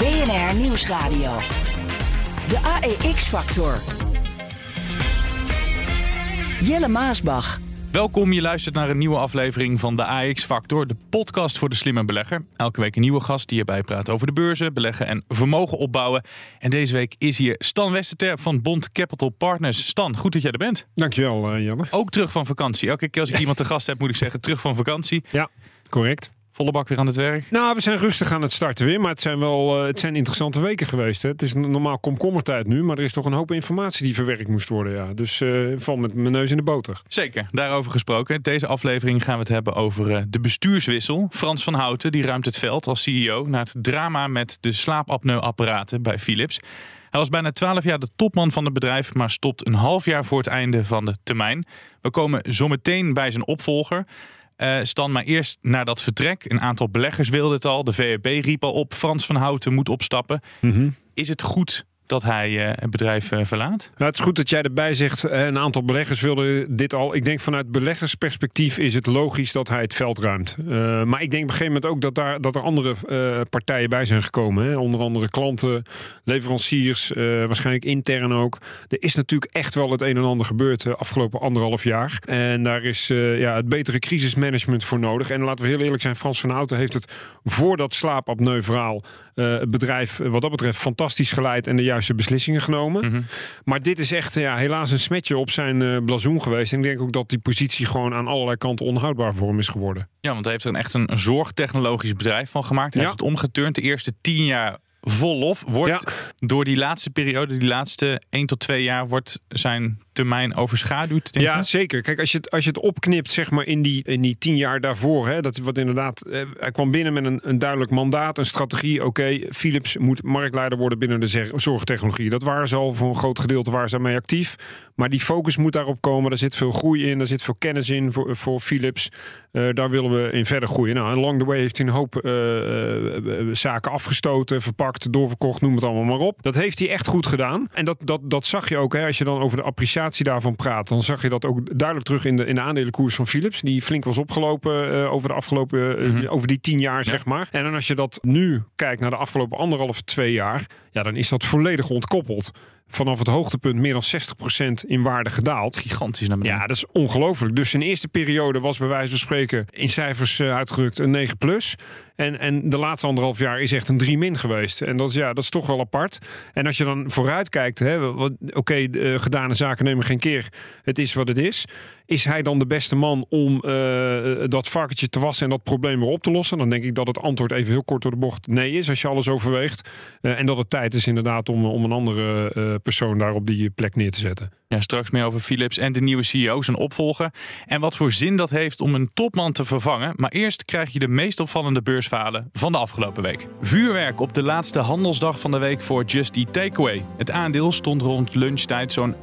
BNR Nieuwsradio. De AEX-factor. Jelle Maasbach. Welkom, je luistert naar een nieuwe aflevering van de AX Factor, de podcast voor de slimme belegger. Elke week een nieuwe gast die je bijpraat over de beurzen, beleggen en vermogen opbouwen. En deze week is hier Stan Westerterp van Bond Capital Partners. Stan, goed dat jij er bent. Dankjewel, uh, Janne. Ook terug van vakantie. Elke keer als ik iemand te gast heb, moet ik zeggen terug van vakantie. Ja, correct. Volle bak weer aan het werk? Nou, we zijn rustig aan het starten weer. Maar het zijn wel uh, het zijn interessante weken geweest. Hè. Het is normaal komkommertijd nu. Maar er is toch een hoop informatie die verwerkt moest worden. Ja. Dus uh, val met mijn neus in de boter. Zeker, daarover gesproken. Deze aflevering gaan we het hebben over uh, de bestuurswissel. Frans van Houten die ruimt het veld als CEO... na het drama met de slaapapneuapparaten bij Philips. Hij was bijna 12 jaar de topman van het bedrijf... maar stopt een half jaar voor het einde van de termijn. We komen zometeen bij zijn opvolger... Uh, Stan, maar eerst naar dat vertrek. Een aantal beleggers wilden het al. De VEB riep al op. Frans van Houten moet opstappen. Mm -hmm. Is het goed dat hij uh, het bedrijf uh, verlaat? Nou, het is goed dat jij erbij zegt. Een aantal beleggers wilden dit al. Ik denk vanuit beleggersperspectief is het logisch dat hij het veld ruimt. Maar ik denk op een gegeven moment ook dat, daar, dat er andere partijen bij zijn gekomen. Hè? Onder andere klanten, leveranciers, waarschijnlijk intern ook. Er is natuurlijk echt wel het een en ander gebeurd de afgelopen anderhalf jaar. En daar is ja, het betere crisismanagement voor nodig. En laten we heel eerlijk zijn, Frans van Houten heeft het voor dat slaapapneu verhaal het bedrijf wat dat betreft fantastisch geleid en de juiste beslissingen genomen. Mm -hmm. Maar dit is echt ja, helaas een smetje op zijn uh, blazoen geweest. En ik denk ook dat die positie gewoon aan allerlei kanten onhoudbaar voor hem is geworden. Ja, want hij heeft er echt een zorgtechnologisch bedrijf van gemaakt. Hij ja. heeft het omgeturnd. De eerste tien jaar vol lof. Wordt ja. door die laatste periode, die laatste 1 tot 2 jaar, wordt zijn termijn overschaduwd. Denk ja, je? zeker. Kijk, als je het, als je het opknipt, zeg maar, in die, in die tien jaar daarvoor, hè, dat wat inderdaad, eh, hij kwam binnen met een, een duidelijk mandaat, een strategie. Oké, okay, Philips moet marktleider worden binnen de zorgtechnologie. Dat waren ze al voor een groot gedeelte waar ze mee actief. Maar die focus moet daarop komen. Er zit veel groei in, er zit veel kennis in voor, voor Philips. Uh, daar willen we in verder groeien. Nou, along the way heeft hij een hoop uh, zaken afgestoten, verpakt, doorverkocht, noem het allemaal maar op. Dat heeft hij echt goed gedaan. En dat, dat, dat zag je ook, hè, als je dan over de appreciatie daarvan praat, dan zag je dat ook duidelijk terug in de, in de aandelenkoers van Philips. Die flink was opgelopen uh, over de afgelopen, uh, mm -hmm. over die tien jaar, zeg maar. En dan als je dat nu kijkt naar de afgelopen anderhalf, twee jaar, ja, dan is dat volledig ontkoppeld vanaf het hoogtepunt meer dan 60% in waarde gedaald. Gigantisch naar beneden. Ja, dat is ongelooflijk. Dus zijn eerste periode was bij wijze van spreken in cijfers uh, uitgedrukt een 9 plus. En, en de laatste anderhalf jaar is echt een 3 min geweest. En dat is, ja, dat is toch wel apart. En als je dan vooruit kijkt, oké, okay, uh, gedane zaken nemen geen keer. Het is wat het is. Is hij dan de beste man om uh, dat varkentje te wassen en dat probleem weer op te lossen? Dan denk ik dat het antwoord even heel kort door de bocht nee is, als je alles overweegt. Uh, en dat het tijd is inderdaad om, om een andere uh, persoon daar op die plek neer te zetten. Ja, straks meer over Philips en de nieuwe CEO, zijn opvolger. En wat voor zin dat heeft om een topman te vervangen. Maar eerst krijg je de meest opvallende beursfalen van de afgelopen week. Vuurwerk op de laatste handelsdag van de week voor Just Eat Takeaway. Het aandeel stond rond lunchtijd zo'n 40%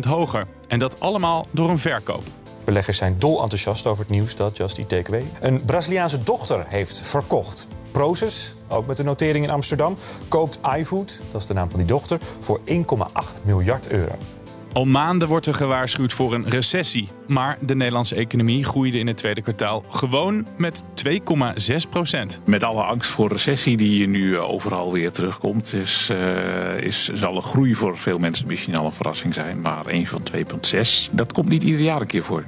hoger. En dat allemaal door een verkoop. Beleggers zijn dol enthousiast over het nieuws dat Just Eat Takeaway een Braziliaanse dochter heeft verkocht. Proces, ook met een notering in Amsterdam, koopt iFood, dat is de naam van die dochter, voor 1,8 miljard euro. Al maanden wordt er gewaarschuwd voor een recessie. Maar de Nederlandse economie groeide in het tweede kwartaal gewoon met 2,6 procent. Met alle angst voor recessie die hier nu overal weer terugkomt, is, uh, is, zal een groei voor veel mensen misschien al een verrassing zijn. Maar een van 2,6, dat komt niet ieder jaar een keer voor.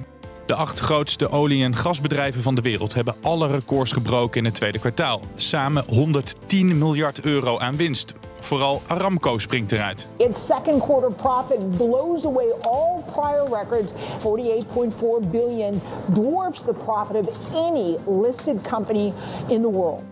De acht grootste olie- en gasbedrijven van de wereld hebben alle records gebroken in het tweede kwartaal. Samen 110 miljard euro aan winst. Vooral Aramco springt eruit. Its second quarter profit blows away all prior records. 48.4 billion dwarfs the profit of any listed company in the world.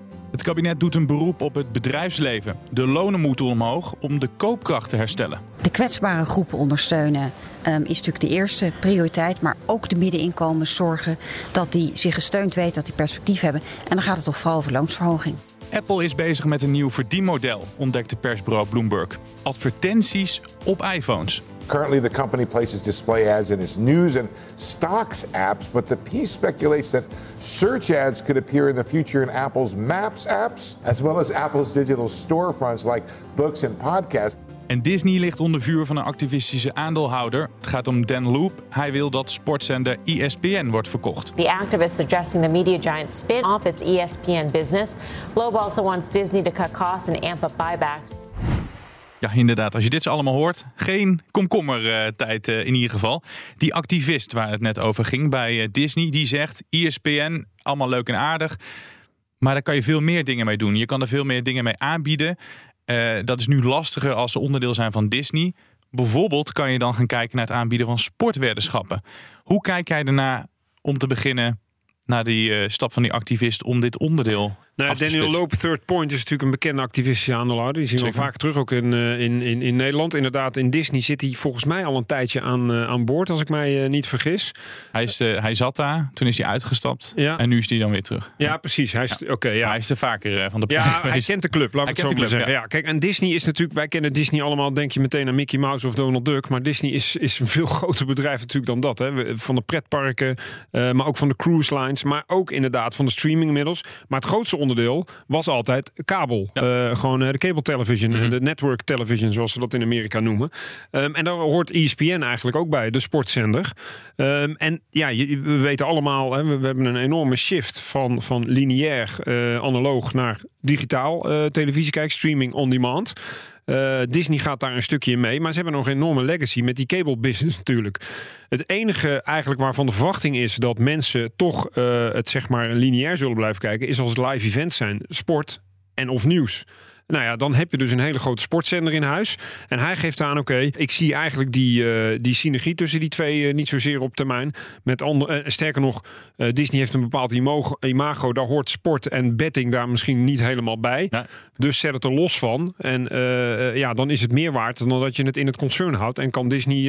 Het kabinet doet een beroep op het bedrijfsleven. De lonen moeten omhoog om de koopkracht te herstellen. De kwetsbare groepen ondersteunen um, is natuurlijk de eerste prioriteit. Maar ook de middeninkomens zorgen dat die zich gesteund weten, dat die perspectief hebben. En dan gaat het toch vooral over loonsverhoging. Apple is bezig met een nieuw verdienmodel, ontdekte persbureau Bloomberg. Advertenties op iPhones. Currently, the company places display ads in its news and stocks apps, but the piece speculates that search ads could appear in the future in Apple's Maps apps, as well as Apple's digital storefronts like books and podcasts. En Disney ligt onder vuur van een activistische aandeelhouder. Het gaat om Dan Loop. Hij wil dat sportzender ESPN wordt verkocht. The activist suggesting the media giant spin off its ESPN business. Loeb also wants Disney to cut costs and amp up buybacks. Ja, inderdaad. Als je dit zo allemaal hoort, geen komkommertijd uh, in ieder geval. Die activist waar het net over ging bij uh, Disney, die zegt ESPN, allemaal leuk en aardig. Maar daar kan je veel meer dingen mee doen. Je kan er veel meer dingen mee aanbieden. Dat is nu lastiger als ze onderdeel zijn van Disney. Bijvoorbeeld kan je dan gaan kijken naar het aanbieden van sportweddenschappen. Hoe kijk jij ernaar om te beginnen naar die stap van die activist om dit onderdeel nou, Daniel Loop, Third Point, is natuurlijk een bekende activistische aandeelhouder. Die zien we vaak terug ook in, uh, in, in, in, Nederland. Inderdaad, in Disney zit hij volgens mij al een tijdje aan, uh, aan boord, als ik mij uh, niet vergis. Hij, is hij zat daar, toen is hij uitgestapt ja. en nu is hij dan weer terug. Ja, precies. Hij is. Okay, ja. hij is er vaker van de Ja, hij kent de club, laat ik het zo maar zeggen. Ja. kijk, en Disney is natuurlijk, wij kennen Disney allemaal, denk je meteen aan Mickey Mouse of Donald Duck. Maar Disney is, is een veel groter bedrijf natuurlijk dan dat. Hè. Van de pretparken, maar ook van de cruise lines, maar ook inderdaad van de streaming inmiddels. Maar het grootste onderdeel was altijd kabel. Uh, gewoon uh, de cable television, mm -hmm. de network television, zoals ze dat in Amerika noemen. Um, en daar hoort ESPN eigenlijk ook bij, de sportzender. Um, en ja, je, we weten allemaal, hè, we, we, hebben een enorme shift van, van lineair uh, analoog naar digitaal televisie kijk, streaming on demand. Uh, Disney gaat daar een stukje in mee. Maar ze hebben nog een enorme legacy met die cable business natuurlijk. Het enige eigenlijk waarvan de verwachting is dat mensen toch uh, het zeg maar lineair zullen blijven kijken, is als het live events zijn, sport en of nieuws. Nou ja, dan heb je dus een hele grote sportzender in huis. En hij geeft aan, oké, ik zie eigenlijk die, uh, die synergie tussen die twee uh, niet zozeer op termijn. Met andere, uh, sterker nog, Disney heeft een bepaald imago, imago. Daar hoort sport en betting daar misschien niet helemaal bij. Ja. Dus zet het er los van. En ja, dan is het meer waard dan dat je het in het concern houdt. En kan Disney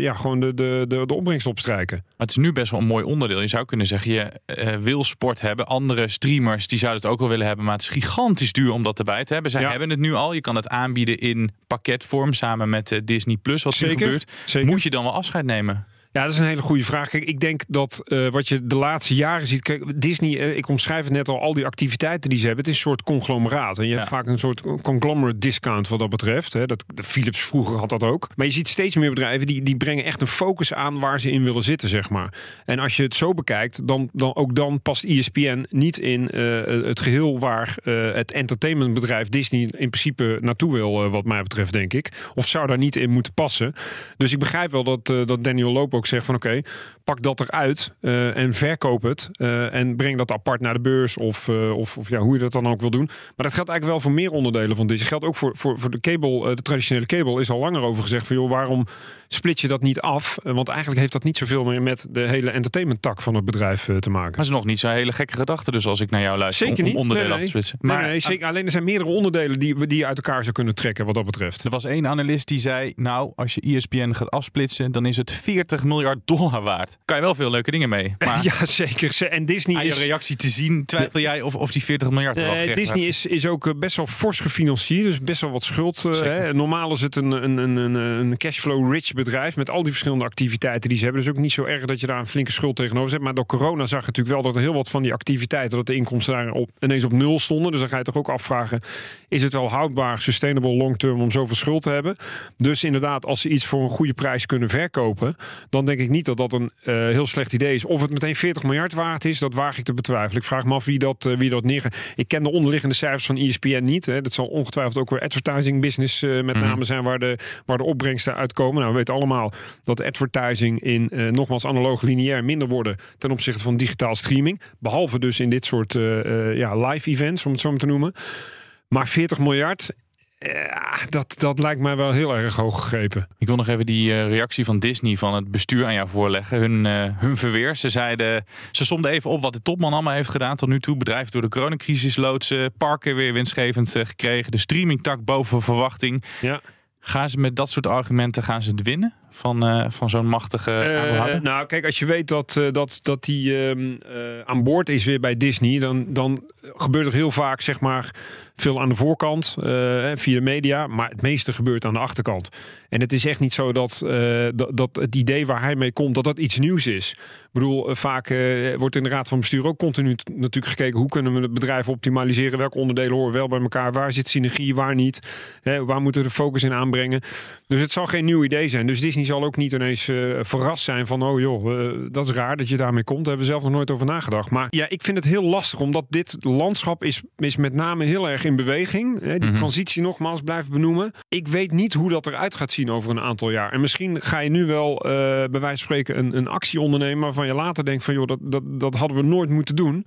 ja, gewoon de, de, de, de opbrengst opstrijken. Maar het is nu best wel een mooi onderdeel. Je zou kunnen zeggen, je wil sport hebben. Andere streamers die zouden het ook wel willen hebben. Maar het is gigantisch duur om dat erbij te hebben. Zij ja. hebben het nu al. Je kan het aanbieden in pakketvorm samen met uh, Disney Plus. Wat Zeker. nu gebeurt. Zeker. Moet je dan wel afscheid nemen? Ja, dat is een hele goede vraag. Kijk, ik denk dat uh, wat je de laatste jaren ziet. Kijk, Disney, uh, ik omschrijf het net al, al die activiteiten die ze hebben. Het is een soort conglomeraat. En je ja. hebt vaak een soort conglomerate discount wat dat betreft. Hè. Dat, de Philips vroeger had dat ook. Maar je ziet steeds meer bedrijven die, die brengen echt een focus aan waar ze in willen zitten, zeg maar. En als je het zo bekijkt, dan, dan ook dan past ESPN niet in uh, het geheel waar het entertainmentbedrijf Disney in principe naartoe wil, wat mij betreft, denk ik. Of zou daar niet in moeten passen. Dus ik begrijp wel dat, dat Daniel Loop ook zegt van oké, okay, pak dat eruit uh, en verkoop het. Uh, en breng dat apart naar de beurs of, uh, of, of, ja, hoe je dat dan ook wil doen. Maar dat geldt eigenlijk wel voor meer onderdelen van dit. geldt ook voor, voor, voor de cable, de traditionele cable is al langer over gezegd van joh, waarom split je dat niet af? Want eigenlijk heeft dat niet zoveel meer met de hele entertainment tak van het bedrijf te maken. Maar is nog niet zo'n hele gekke gedachte dus als ik naar jou luister. Zeker niet. Om onderdelen nee, nee. af te splitsen. Maar nee, nee, zeker, alleen er zijn meerdere onderdelen die, die je uit elkaar zou kunnen trekken wat dat betreft. Er was één analist die zei, nou als je ESPN gaat afsplitsen, dan is het 40 miljard dollar waard. Kan je wel veel leuke dingen mee. Maar ja, zeker. En Disney aan je is... reactie te zien, twijfel jij of, of die 40 miljard nee, Disney is, is ook best wel fors gefinancierd, dus best wel wat schuld. Uh, hè. Normaal is het een, een, een, een cashflow-rich bedrijf met al die verschillende activiteiten die ze hebben. Dus ook niet zo erg dat je daar een flinke schuld tegenover zet. Maar door corona zag je natuurlijk wel dat er heel wat van die activiteiten, dat de inkomsten daar op, ineens op nul stonden. Dus dan ga je toch ook afvragen, is het wel houdbaar, sustainable, long-term om zoveel schuld te hebben? Dus inderdaad, als ze iets voor een goede prijs kunnen verkopen, dan denk ik niet dat dat een uh, heel slecht idee is. Of het meteen 40 miljard waard is, dat waag ik te betwijfelen. Ik vraag me af wie dat, uh, wie dat neer. Ik ken de onderliggende cijfers van ESPN niet. Hè. Dat zal ongetwijfeld ook weer advertising business uh, met name zijn waar de, waar de opbrengsten uitkomen. Nou, we weten allemaal dat advertising in nogmaals analoog lineair minder worden ten opzichte van digitaal streaming. Behalve dus in dit soort ja, live events, om het zo maar te noemen. Maar 40 miljard Ja, dat, dat lijkt mij wel heel erg hoog gegrepen. Ik wil nog even die uh, reactie van Disney van het bestuur aan jou voorleggen. Hun, uh, hun verweer. Ze zeiden, ze somden even op wat de topman allemaal heeft gedaan tot nu toe. Bedrijf door de coronacrisis loodsen, parken weer winstgevend uh, gekregen, de streamingtak boven verwachting. Ja. Gaan ze met dat soort argumenten gaan ze het winnen van, uh, van zo'n machtige uh, Nou, kijk, als je weet dat, uh, dat, dat die aan boord is weer bij Disney, dan, dan gebeurt er heel vaak, zeg maar, veel aan de voorkant via de media, maar het meeste gebeurt aan de achterkant. En het is echt niet zo dat, dat, dat, het idee waar hij mee komt, dat dat iets nieuws is. Ik bedoel, vaak wordt in de raad van bestuur ook continu natuurlijk gekeken hoe kunnen we het bedrijf optimaliseren, welke onderdelen horen wel bij elkaar, waar zit synergie, waar niet, hè, waar moeten we de focus in aanbrengen. Dus het zal geen nieuw idee zijn. Dus Disney zal ook niet ineens uh, verrast zijn van, oh joh, uh, dat is raar dat je daarmee komt. Daar hebben we zelf nog nooit over nagedacht. Maar ja, ik vind het heel lastig, omdat dit landschap is, is met name heel erg in beweging. Hè, die Mhm. transitie nogmaals blijven benoemen. Ik weet niet hoe dat eruit gaat zien over een aantal jaar. En misschien ga je nu wel, uh, bij wijze van spreken, een, een actie ondernemen waarvan je later denkt van, joh, dat, dat, dat hadden we nooit moeten doen.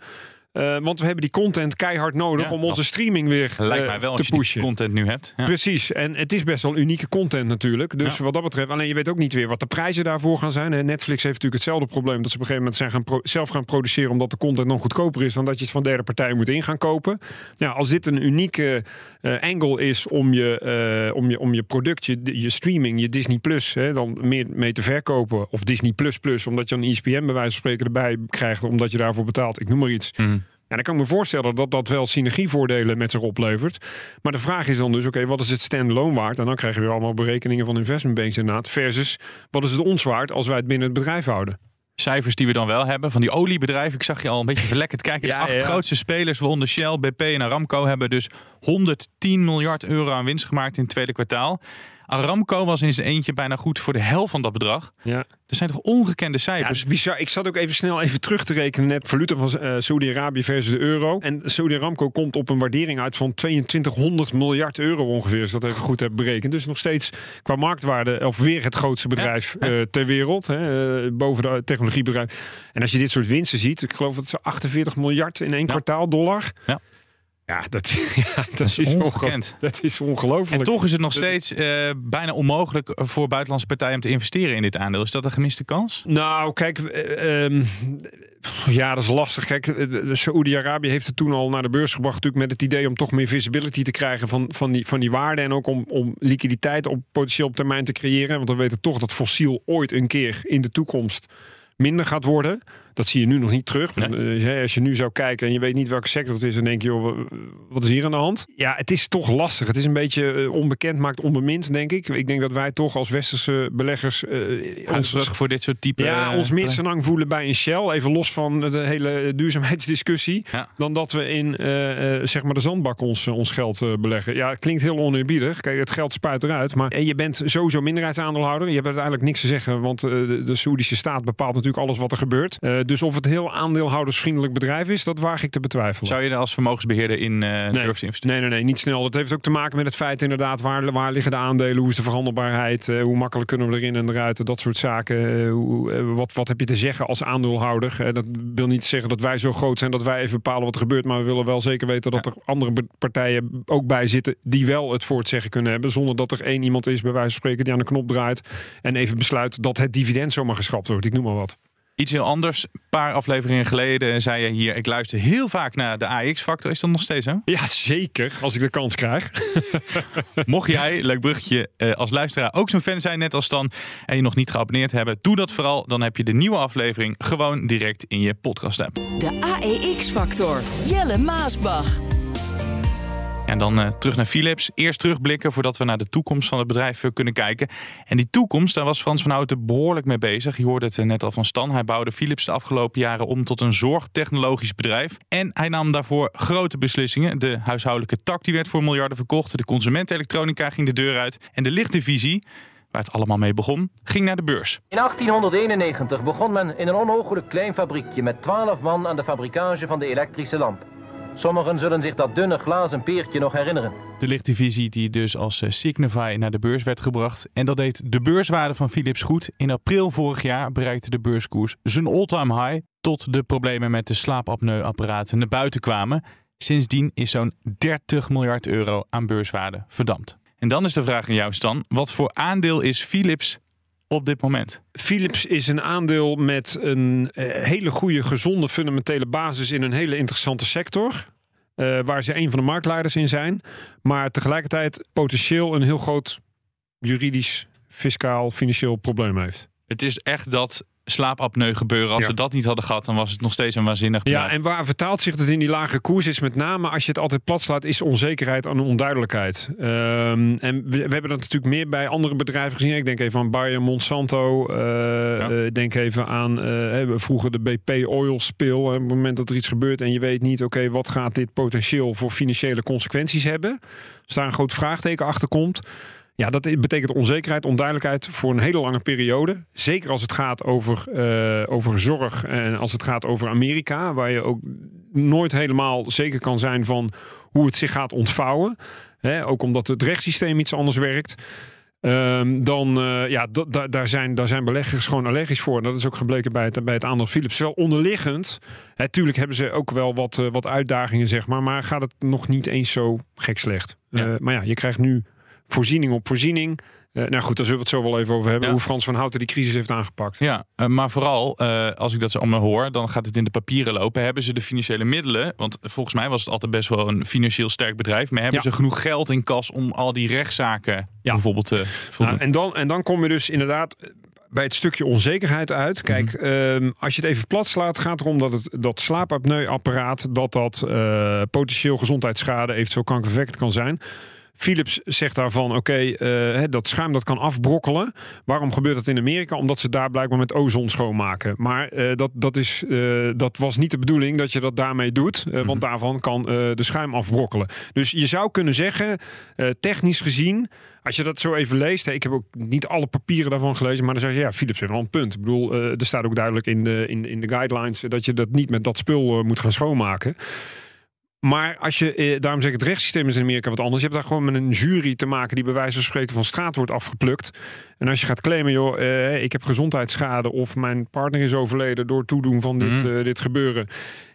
Uh, want we hebben die content keihard nodig Ja, om onze streaming weer Lijkt mij wel te als je die pushen. content nu hebt. Ja. Precies, en het is best wel unieke content natuurlijk. Dus Ja. wat dat betreft, alleen je weet ook niet weer wat de prijzen daarvoor gaan zijn. Netflix heeft natuurlijk hetzelfde probleem dat ze op een gegeven moment zijn gaan zelf gaan produceren omdat de content nog goedkoper is dan dat je het van derde partijen moet in gaan kopen. Ja, als dit een unieke eh, angle is om je, eh, om je, om je product, je, je streaming, je Disney Plus, hè, dan meer mee te verkopen. Of Disney Plus Plus, omdat je een E ESPN bij wijze van spreken erbij krijgt, omdat je daarvoor betaalt. Ik noem maar iets. Mhm. Ja, dan kan ik me voorstellen dat dat wel synergievoordelen met zich oplevert. Maar de vraag is dan dus, oké, wat is het standalone waard? En dan krijg je weer allemaal berekeningen van investment banks inderdaad. Versus, wat is het ons waard als wij het binnen het bedrijf houden? Cijfers die we dan wel hebben van die oliebedrijven. Ik zag je al een beetje verlekkerd kijken. Ja, de acht ja, ja. grootste spelers, waaronder Shell, BP en Aramco, hebben dus 110 miljard euro aan winst gemaakt in het tweede kwartaal. Aramco was in zijn eentje bijna goed voor de helft van dat bedrag. Ja. Er zijn toch ongekende Ja, cijfers. is bizar. Ik zat ook even snel even terug te rekenen. Net valuta van eh, Saudi-Arabië versus de euro. En Saudi Aramco komt op een waardering uit van 2200 miljard euro ongeveer. Als ik dat even goed heb berekend. Dus nog steeds qua marktwaarde. Of weer het grootste bedrijf eh, ter wereld. Hè, eh, boven de technologiebedrijf. En als je dit soort winsten ziet. Ik geloof dat ze 48 miljard in één Ja. kwartaal dollar. Ja. Ja, dat, ja, dat, is is, onge- ongekend. Dat is ongelooflijk. En toch is het nog steeds eh, bijna onmogelijk voor buitenlandse partijen om te investeren in dit aandeel. Is dat een gemiste kans? Nou, kijk, eh, ehm, ja, dat is lastig. Kijk, eh, Saoedi-Arabië heeft het toen al naar de beurs gebracht, natuurlijk met het idee om toch meer visibility te krijgen van, van, die, van die waarde en ook om, om liquiditeit op potentieel op termijn te creëren. Want we weten toch dat fossiel ooit een keer in de toekomst minder gaat worden. Dat zie je nu nog niet terug. Nee. Eh, hè, Als je nu zou kijken en je weet niet welke sector het is, dan denk je, joh, wat is hier aan de hand? Ja, het is toch lastig. Het is een beetje eh, onbekend, maakt onbemind, denk ik. Ik denk dat wij toch als westerse beleggers eh, ons Terug voor dit soort type. ja, ons meer lang voelen bij een Shell. Even los van de hele duurzaamheidsdiscussie. Ja. Dan dat we in eh, eh, zeg maar de zandbak ons, ons geld eh, beleggen. Ja, het klinkt heel oneerbiedig. Kijk, het geld spuit eruit. Maar en je bent sowieso minderheidsaandeelhouder. Je hebt uiteindelijk niks te zeggen. Want de, de Soedische staat bepaalt natuurlijk alles wat er gebeurt. Eh, dus of het heel aandeelhoudersvriendelijk bedrijf is, dat waag ik te betwijfelen. Zou je er als vermogensbeheerder in eh durven te investeren? Nee, nee, nee, niet snel. Dat heeft ook te maken met het feit inderdaad, waar, waar liggen de aandelen, hoe is de verhandelbaarheid, eh, hoe makkelijk kunnen we erin en eruit, dat soort zaken. Hoe, wat, wat heb je te zeggen als aandeelhouder? Dat wil niet zeggen dat wij zo groot zijn dat wij even bepalen wat er gebeurt, maar we willen wel zeker weten dat er andere partijen ook bij zitten die wel het voor het zeggen kunnen hebben, zonder dat er één iemand is, bij wijze van spreken, die aan de knop draait en even besluit dat het dividend zomaar geschrapt wordt. Ik noem maar wat. Iets heel anders. Een paar afleveringen geleden zei je hier: ik luister heel vaak naar de AX-factor. Is dat nog steeds zo? Ja, zeker, als ik de kans krijg. Mocht jij, leuk bruggetje, eh, als luisteraar ook zo'n fan zijn, net als Stan, en je nog niet geabonneerd hebben, doe dat vooral. Dan heb je de nieuwe aflevering gewoon direct in je podcast-app. De AEX-factor. Jelle Maasbach. En dan eh, terug naar Philips. Eerst terugblikken voordat we naar de toekomst van het bedrijf eh, kunnen kijken. En die toekomst, daar was Frans van Houten behoorlijk mee bezig. Je hoorde het eh, net al van Stan. Hij bouwde Philips de afgelopen jaren om tot een zorgtechnologisch bedrijf. En hij nam daarvoor grote beslissingen. De huishoudelijke tak die werd voor miljarden verkocht. De consumentenelektronica ging de deur uit. En de lichtdivisie, waar het allemaal mee begon, ging naar de beurs. In 1891 begon men in een onogelijk klein fabriekje met 12 man aan de fabrikage van de elektrische lamp. Sommigen zullen zich dat dunne glazen peertje nog herinneren. De lichtdivisie die dus als eh, Signify naar de beurs werd gebracht. En dat deed de beurswaarde van Philips goed. In april vorig jaar bereikte de beurskoers zijn all-time high. Tot de problemen met de slaapapneuapparaten naar buiten kwamen. Sindsdien is zo'n 30 miljard euro aan beurswaarde verdampt. En dan is de vraag aan jou, Stan. Wat voor aandeel is Philips op dit moment? Philips is een aandeel met een eh, hele goede, gezonde, fundamentele basis in een hele interessante sector. eh, waar ze een van de marktleiders in zijn. Maar tegelijkertijd potentieel een heel groot juridisch, fiscaal, financieel probleem heeft. Het is echt dat slaapapneu gebeuren. Als Ja. we dat niet hadden gehad, dan was het nog steeds een waanzinnig bedrijf. Ja, en waar vertaalt zich het in die lage koers is met name als je het altijd plat slaat, is onzekerheid en onduidelijkheid. Ehm, en we, we hebben dat natuurlijk meer bij andere bedrijven gezien. Ik denk even aan Bayer, Monsanto. eh, denk even aan hè, vroeger de BP Oil spill. Op het moment dat er iets gebeurt en je weet niet, oké, wat gaat dit potentieel voor financiële consequenties hebben? Als daar een groot vraagteken achter komt. Ja, dat betekent onzekerheid, onduidelijkheid voor een hele lange periode. Zeker als het gaat over, eh, over zorg en als het gaat over Amerika, waar je ook nooit helemaal zeker kan zijn van hoe het zich gaat ontvouwen. Hè, ook omdat het rechtssysteem iets anders werkt. Ehm, dan eh, ja, da- da- daar, zijn, daar zijn beleggers gewoon allergisch voor. En dat is ook gebleken bij het, bij het aandeel Philips. Wel onderliggend. Natuurlijk hebben ze ook wel wat, eh, wat uitdagingen, zeg maar. Maar gaat het nog niet eens zo gek slecht. Ja. Maar ja, je krijgt nu voorziening op voorziening. Eh, nou goed, daar zullen we het zo wel even over hebben. Ja. Hoe Frans van Houten die crisis heeft aangepakt. Ja, eh, maar vooral eh, als ik dat zo allemaal hoor, dan gaat het in de papieren lopen. Hebben ze de financiële middelen? Want volgens mij was het altijd best wel een financieel sterk bedrijf. Maar hebben Ja. ze genoeg geld in kas om al die rechtszaken bijvoorbeeld te voldoen? Nou, en, dan, en dan kom je dus inderdaad bij het stukje onzekerheid uit. Kijk, ehm, als je het even plat slaat, gaat het erom dat het dat slaapapneuapparaat dat dat potentieel gezondheidsschade, eventueel kankerverwekkend kan zijn. Philips zegt daarvan, oké, eh, dat schuim dat kan afbrokkelen. Waarom gebeurt dat in Amerika? Omdat ze daar blijkbaar met ozon schoonmaken. Maar eh, dat, dat, is, eh, dat was niet de bedoeling dat je dat daarmee doet. Want daarvan kan de schuim afbrokkelen. Dus je zou kunnen zeggen, technisch gezien... Als je dat zo even leest, ik heb ook niet alle papieren daarvan gelezen, maar dan zeg je ja, Philips heeft wel een punt. Ik bedoel, er staat ook duidelijk in de, in, in de guidelines dat je dat niet met dat spul moet gaan schoonmaken. Maar als je, eh, daarom zeg ik, het rechtssysteem is in Amerika wat anders. Je hebt daar gewoon met een jury te maken die bij wijze van spreken van straat wordt afgeplukt. En als je gaat claimen, joh, eh, ik heb gezondheidsschade of mijn partner is overleden door toedoen van dit, Mhm. eh, dit gebeuren.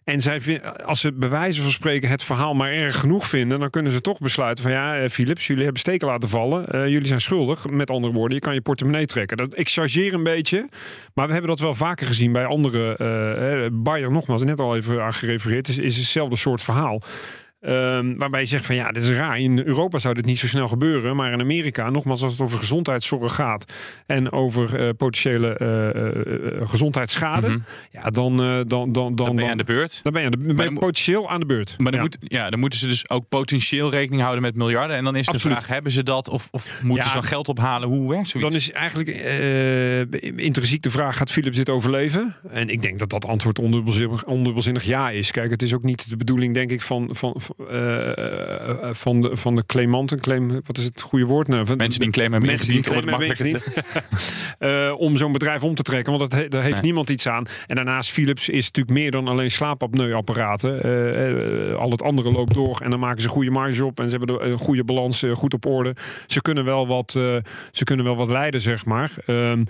En zij, als ze bij wijze van spreken het verhaal maar erg genoeg vinden, dan kunnen ze toch besluiten van ja, eh, Philips, jullie hebben steken laten vallen. Eh, jullie zijn schuldig. Met andere woorden, je kan je portemonnee trekken. Dat, ik chargeer een beetje, maar we hebben dat wel vaker gezien bij andere. eh, Bayer, nogmaals, net al even aan gerefereerd, is, is hetzelfde soort verhaal. Ehm, waarbij je zegt van ja, dit is raar. In Europa zou dit niet zo snel gebeuren. Maar in Amerika, nogmaals, als het over gezondheidszorg gaat en over eh, potentiële eh, eh, gezondheidsschade, Mhm. ja, dan, dan, dan, dan, Dan ben je aan de beurt. dan ben je, aan de, ben je potentieel aan de beurt. Maar dan, Ja. moet, ja, dan moeten ze dus ook potentieel rekening houden met miljarden. En dan is de vraag, hebben ze dat of, of moeten Ja. ze dan geld ophalen? Hoe werkt zoiets? Dan is eigenlijk intrinsiek de vraag: gaat Philips dit overleven? En ik denk dat dat antwoord ondubbelzinnig, ondubbelzinnig ja is. Kijk, het is ook niet de bedoeling, denk ik, van, van, van, eh, eh, van, de, van de claimanten. Claim, wat is het goede woord? Nou, van, Mensen die een claim hebben mensen die ingediend, om het makkelijker. Eh, om zo'n bedrijf om te trekken. Want dat he- daar heeft Nee. niemand iets aan. En daarnaast, Philips is natuurlijk meer dan alleen slaapapneuapparaten. Al het andere loopt door. En dan maken ze goede marge op. En ze hebben de- een goede balans goed op orde. Ze kunnen wel wat, ze kunnen wel wat leiden, zeg maar. Ehm,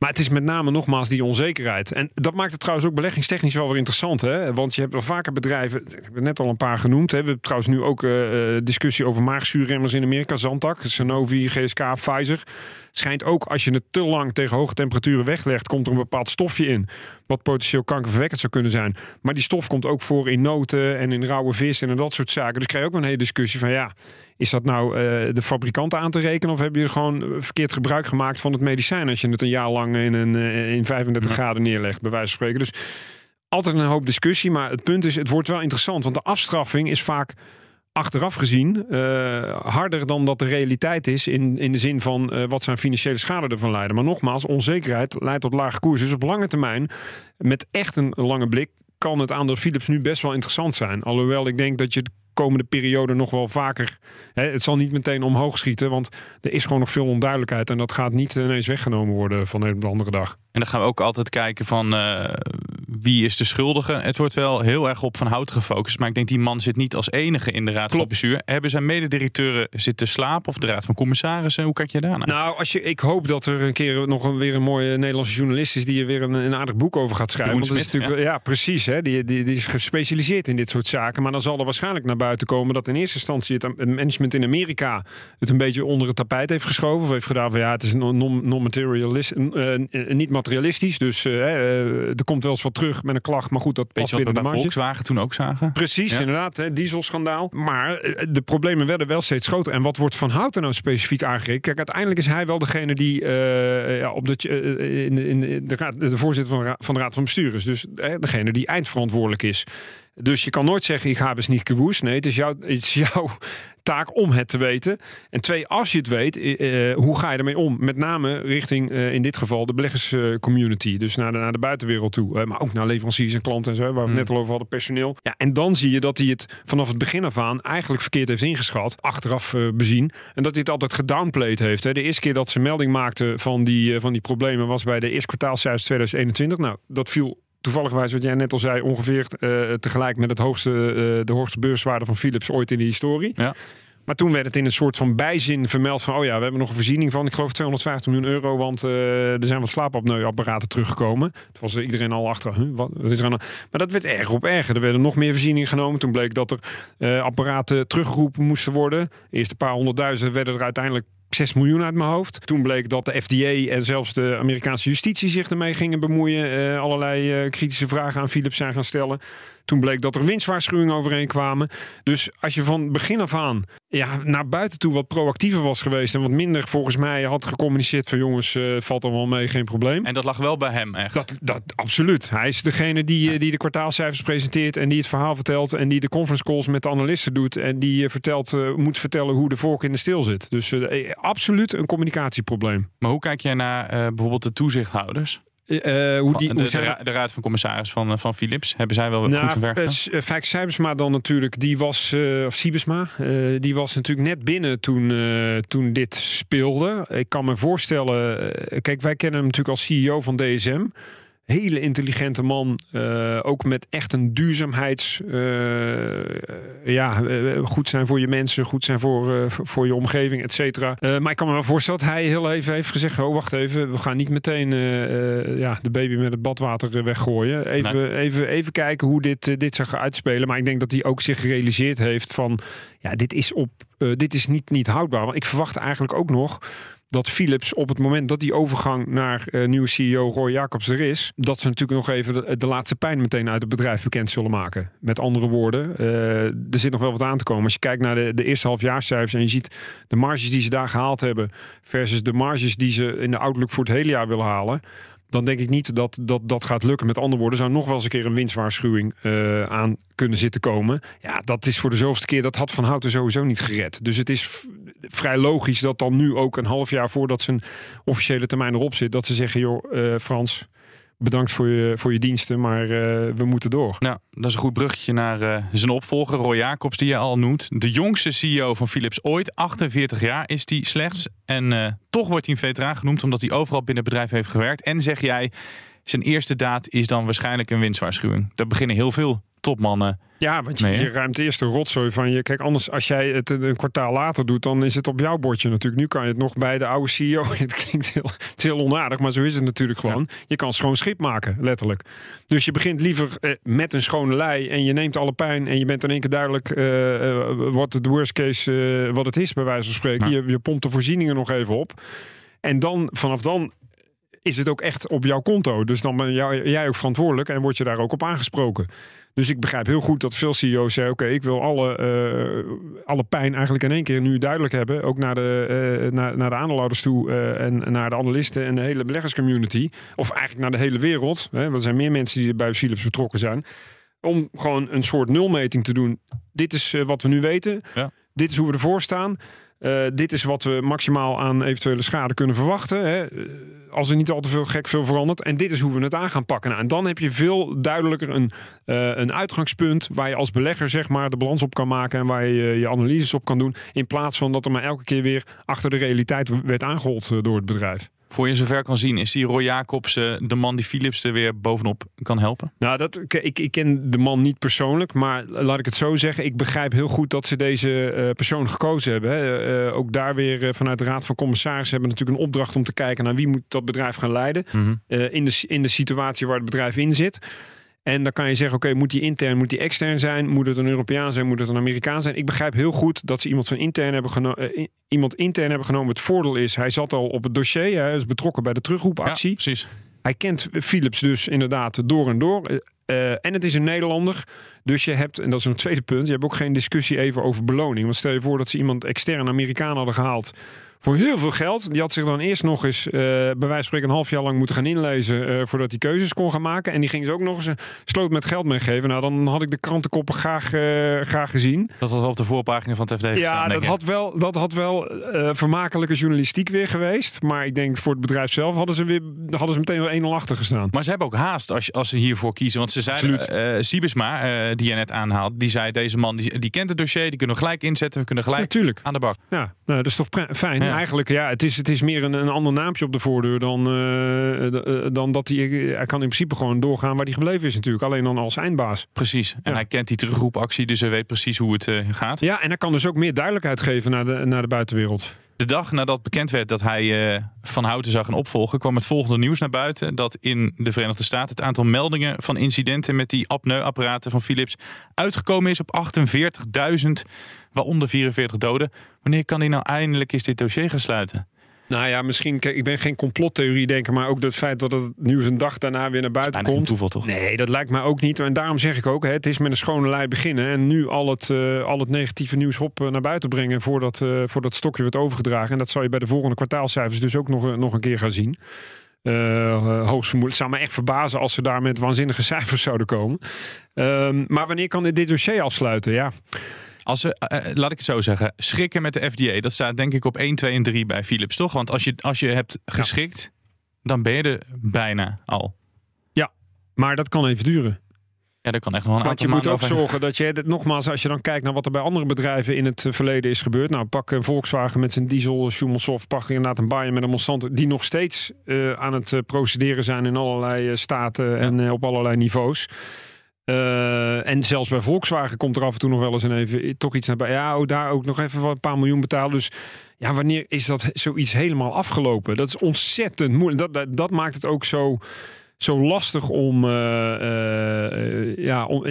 maar het is met name nogmaals die onzekerheid. En dat maakt het trouwens ook beleggingstechnisch wel weer interessant. Hè? Want je hebt wel vaker bedrijven, ik heb er net al een paar genoemd. Hè? We hebben trouwens nu ook eh, eh, discussie over maagzuurremmers in Amerika. Zantac, Sanofi, GSK, Pfizer. Schijnt ook als je het te lang tegen hoge temperaturen weglegt, komt er een bepaald stofje in. Wat potentieel kankerverwekkend zou kunnen zijn. Maar die stof komt ook voor in noten en in rauwe vis en in dat soort zaken. Dus krijg je ook een hele discussie van ja, is dat nou eh, de fabrikant aan te rekenen? Of heb je gewoon eh, verkeerd gebruik gemaakt van het medicijn als je het een jaar lang in, een, eh, in 35 graden neerlegt, bij wijze van spreken. Dus altijd een hoop discussie. Maar het punt is, het wordt wel interessant. Want de afstraffing is vaak achteraf gezien harder dan dat de realiteit is. In, in de zin van wat zijn financiële schade ervan leiden. Maar nogmaals, onzekerheid leidt tot lage koers. Dus op lange termijn, met echt een lange blik, kan het aandeel Philips nu best wel interessant zijn. Alhoewel ik denk dat je komende periode nog wel vaker. Hè, het zal niet meteen omhoog schieten, want er is gewoon nog veel onduidelijkheid. En dat gaat niet ineens weggenomen worden van een andere dag. En dan gaan we ook altijd kijken van uh, wie is de schuldige. Het wordt wel heel erg op Van Houten gefocust. Maar ik denk die man zit niet als enige in de raad van bestuur. Hebben zijn mededirecteuren zitten slapen of de raad van commissarissen? Hoe kijk je daarna? Nou, als je, ik hoop dat er een keer nog een, weer een mooie Nederlandse journalist is die er weer een, een aardig boek over gaat schrijven. Want is natuurlijk, ja. precies. Hè, die, die, die is gespecialiseerd in dit soort zaken. Maar dan zal er waarschijnlijk naar buiten komen dat in eerste instantie het management in Amerika het een beetje onder het tapijt heeft geschoven. Of heeft gedaan van ja, het is non-materialist, non niet materialistisch. Dus uh, er komt wel eens wat terug met een klacht. Maar goed, dat past binnen de Volkswagen toen ook zagen. Precies, inderdaad. Hè, dieselschandaal. Maar de problemen werden wel steeds groter. En wat wordt Van Houten nou specifiek aangerekend? Kijk, uiteindelijk is hij wel degene die ja, op de, in, in de, raad, de voorzitter van de, raad, van de Raad van Bestuur is. Dus degene die eindverantwoordelijk is. Dus je kan nooit zeggen, ik ga es niet gewoest. Nee, het is, jouw, het is jouw taak om het te weten. En twee, als je het weet, uh, hoe ga je ermee om? Met name richting, uh, in dit geval, de beleggerscommunity. dus naar de, naar de buitenwereld toe. Uh, maar ook naar leveranciers en klanten en zo, waar we het mm. net al over hadden, personeel. Ja, en dan zie je dat hij het vanaf het begin af aan eigenlijk verkeerd heeft ingeschat. Achteraf bezien. En dat hij het altijd gedownplayed heeft. Hè. De eerste keer dat ze melding maakte van die, van die problemen was bij de eerste kwartaalcijfers 2021. Nou, dat viel toevallig wijs wat jij net al zei, ongeveer uh, tegelijk met het hoogste, uh, de hoogste beurswaarde van Philips ooit in de historie. Ja. Maar toen werd het in een soort van bijzin vermeld van... oh ja, we hebben nog een voorziening van, ik geloof 250 miljoen euro... want uh, er zijn wat slaapapneuapparaten teruggekomen. Toen was iedereen al achter, huh, wat, wat, is er aan Maar dat werd erg op erger. Er werden nog meer voorzieningen genomen. Toen bleek dat er uh, apparaten teruggeroepen moesten worden. Eerst een paar honderdduizend werden er uiteindelijk 6 miljoen uit mijn hoofd. Toen bleek dat de FDA en zelfs de Amerikaanse justitie zich ermee gingen bemoeien. Uh, allerlei uh, kritische vragen aan Philips zijn gaan stellen. Toen bleek dat er winstwaarschuwingen overeen kwamen. Dus als je van begin af aan ja, naar buiten toe wat proactiever was geweest en wat minder volgens mij had gecommuniceerd van jongens, uh, valt wel mee, geen probleem. En dat lag wel bij hem echt? Dat, dat, absoluut. Hij is degene die, die de kwartaalcijfers presenteert en die het verhaal vertelt en die de conference calls met de analisten doet en die vertelt, moet vertellen hoe de vork in de stil zit. Dus absoluut een communicatieprobleem. Maar hoe kijk jij naar bijvoorbeeld de toezichthouders? Uh, hoe die, de, hoe de, raad van commissaris van, van Philips, hebben zij wel nou, goed gewerkt? Uh, Fijk Sijbesma dan natuurlijk, die was, uh, of Siebesma, die was natuurlijk net binnen toen, toen dit speelde. Ik kan me voorstellen, kijk wij kennen hem natuurlijk als CEO van DSM hele intelligente man. Uh, ook met echt een duurzaamheids. Uh, ja, uh, goed zijn voor je mensen, goed zijn voor, voor je omgeving, et cetera. maar ik kan me wel voorstellen dat hij heel even heeft gezegd: Oh, wacht even, we gaan niet meteen ja, de baby met het badwater weggooien. Even, nee. even, even kijken hoe dit, dit zich uitspelen. Maar ik denk dat hij ook zich gerealiseerd heeft van: ja, dit is, op, dit is niet, niet houdbaar. Want ik verwacht eigenlijk ook nog dat Philips op het moment dat die overgang naar uh, nieuwe CEO Roy Jacobs er is, dat ze natuurlijk nog even de, laatste pijn meteen uit het bedrijf bekend zullen maken. Met andere woorden, uh, er zit nog wel wat aan te komen. Als je kijkt naar de, de eerste halfjaarcijfers en je ziet de marges die ze daar gehaald hebben versus de marges die ze in de outlook voor het hele jaar willen halen dan denk ik niet dat, dat dat gaat lukken. Met andere woorden, zou nog wel eens een keer een winstwaarschuwing uh, aan kunnen zitten komen. Ja, dat is voor de zoveelste keer. Dat had Van Houten sowieso niet gered. Dus het is vrij logisch dat dan nu ook een half jaar voordat zijn officiële termijn erop zit, dat ze zeggen: joh, uh, Frans bedankt voor je, voor je diensten, maar uh, we moeten door. Nou, dat is een goed bruggetje naar uh, zijn opvolger, Roy Jacobs, die je al noemt. De jongste CEO van Philips ooit, 48 jaar is die slechts. En uh, toch wordt hij een veteraan genoemd, omdat hij overal binnen het bedrijf heeft gewerkt. En zeg jij, zijn eerste daad is dan waarschijnlijk een winstwaarschuwing. Daar beginnen heel veel topmannen ja, want je, je ruimt eerst een rotzooi van je. Kijk, anders als jij het een kwartaal later doet, dan is het op jouw bordje natuurlijk. Nu kan je het nog bij de oude CEO. Het klinkt heel, het heel onaardig, maar zo is het natuurlijk gewoon. Je kan schoon schip maken, letterlijk. Dus je begint liever eh, met een schone lei en je neemt alle pijn en je bent in één keer duidelijk uh, wat het worst case uh, wat het is, bij wijze van spreken. Je, je pompt de voorzieningen nog even op. En dan, vanaf dan is het ook echt op jouw konto. Dus dan ben jij ook verantwoordelijk en word je daar ook op aangesproken. Dus ik begrijp heel goed dat veel CEO's zeggen: Oké, ik wil alle, uh, alle pijn eigenlijk in één keer nu duidelijk hebben. Ook naar de, uh, naar, naar de aandeelhouders toe uh, en naar de analisten en de hele beleggerscommunity. Of eigenlijk naar de hele wereld. Hè, want er zijn meer mensen die bij Philips betrokken zijn. Om gewoon een soort nulmeting te doen. Dit is wat we nu weten. Ja. Dit is hoe we ervoor staan. Uh, dit is wat we maximaal aan eventuele schade kunnen verwachten. Hè. Als er niet al te veel gek veel verandert. En dit is hoe we het aan gaan pakken. Nou, en dan heb je veel duidelijker een, uh, een uitgangspunt waar je als belegger zeg maar de balans op kan maken en waar je je analyses op kan doen. In plaats van dat er maar elke keer weer achter de realiteit werd aangehold door het bedrijf. Voor je zover kan zien, is die Roy Jacobs eh, de man die Philips er weer bovenop kan helpen? Nou, dat, ik, ik ken de man niet persoonlijk, maar laat ik het zo zeggen. Ik begrijp heel goed dat ze deze eh, persoon gekozen hebben. Hè. Eh, ook daar weer vanuit de Raad van Commissarissen hebben natuurlijk een opdracht om te kijken naar wie moet dat bedrijf gaan leiden. Mhm. In, de, in de situatie waar het bedrijf in zit. En dan kan je zeggen, oké, moet die intern, moet die extern zijn? Moet het een Europeaan zijn? Moet het een Amerikaan zijn? Ik begrijp heel goed dat ze iemand van intern hebben genomen. iemand intern hebben genomen. Het voordeel is, hij zat al op het dossier. Hij is betrokken bij de terugroepactie. Ja, precies. Hij kent Philips dus inderdaad door en door. Eh, eh, en het is een Nederlander. Dus je hebt, en dat is een tweede punt, je hebt ook geen discussie even over beloning. Want stel je voor dat ze iemand extern Amerikaan hadden gehaald voor heel veel geld. Die had zich dan eerst nog eens, eh, bij wijze van spreken, een half jaar lang moeten gaan inlezen eh, voordat hij keuzes kon gaan maken. En die ging ze ook nog eens een sloot met geld meegeven. Nou, dan had ik de krantenkoppen graag, eh, graag gezien. Dat was op de voorpagina van het FD gestaan, Ja, dat ik. had wel, dat had wel vermakelijke journalistiek weer geweest. Maar ik denk voor het bedrijf zelf hadden ze, weer, hadden ze meteen wel 1-0 achter gestaan. Maar ze hebben ook haast als, als ze hiervoor kiezen. Want ze zeiden, Siebesma, die je net aanhaalt, die zei deze man die, die kent het dossier, die kunnen we gelijk inzetten, we kunnen gelijk Natuurlijk. aan de bak. Ja, nou, dat is toch fijn. Ja. Eigenlijk, ja, het is, het is meer een, een ander naampje op de voordeur dan, eh, eh, dan dat hij... Hij kan in principe gewoon doorgaan waar hij gebleven is natuurlijk. Alleen dan als eindbaas. Precies. En Ja. hij kent die terugroepactie, dus hij weet precies hoe het eh, gaat. Ja, en hij kan dus ook meer duidelijkheid geven naar de, naar de buitenwereld. De dag nadat bekend werd dat hij Van Houten zou gaan opvolgen, kwam het volgende nieuws naar buiten. Dat in de Verenigde Staten het aantal meldingen van incidenten met die apneuapparaten van Philips uitgekomen is op 48.000, waaronder 44 doden. Wanneer kan hij nou eindelijk eens dit dossier gaan sluiten? Nou ja, misschien, kijk, ik ben geen complottheorie denker, maar ook het feit dat het nieuws een dag daarna weer naar buiten komt. toeval toch? Nee, dat lijkt mij ook niet. En daarom zeg ik ook, hè, het is met een schone lei beginnen. En nu al het, eh, al het negatieve nieuws hop eh, naar buiten brengen voordat, eh voordat het stokje wordt overgedragen. En dat zal je bij de volgende kwartaalcijfers dus ook nog, een- nog een keer gaan zien. Hoogstvermoedelijk. Het zou me echt verbazen als ze daar met waanzinnige cijfers zouden komen. Ehm, maar wanneer kan dit dossier afsluiten? Ja. Als ze, eh, eh, laat ik het zo zeggen, schrikken met de FDA, dat staat denk ik op 1, 2 en 3 bij Philips, toch? Want als je, als je hebt geschikt, dan ben je er bijna al. ja, maar dat kan even duren. Ja, dat kan echt nog een Want je moet ook zorgen dat je, nogmaals, als je dan kijkt naar wat er bij andere bedrijven in het verleden is gebeurd. Nou, pak een Volkswagen met zijn diesel, Schummelsoft, pak inderdaad een Bayern met een Monsanto, die nog steeds eh, aan het procederen zijn in allerlei staten en op allerlei niveaus. Eh, en zelfs bij Volkswagen komt er af en toe nog wel eens een even toch iets naar bij. Ja, oh, daar ook nog even wat een paar miljoen betalen. Dus ja, wanneer is dat zoiets helemaal afgelopen? Dat is ontzettend moeilijk. Dat, dat, maakt het ook zo, zo lastig om. eh, eh, ja, om,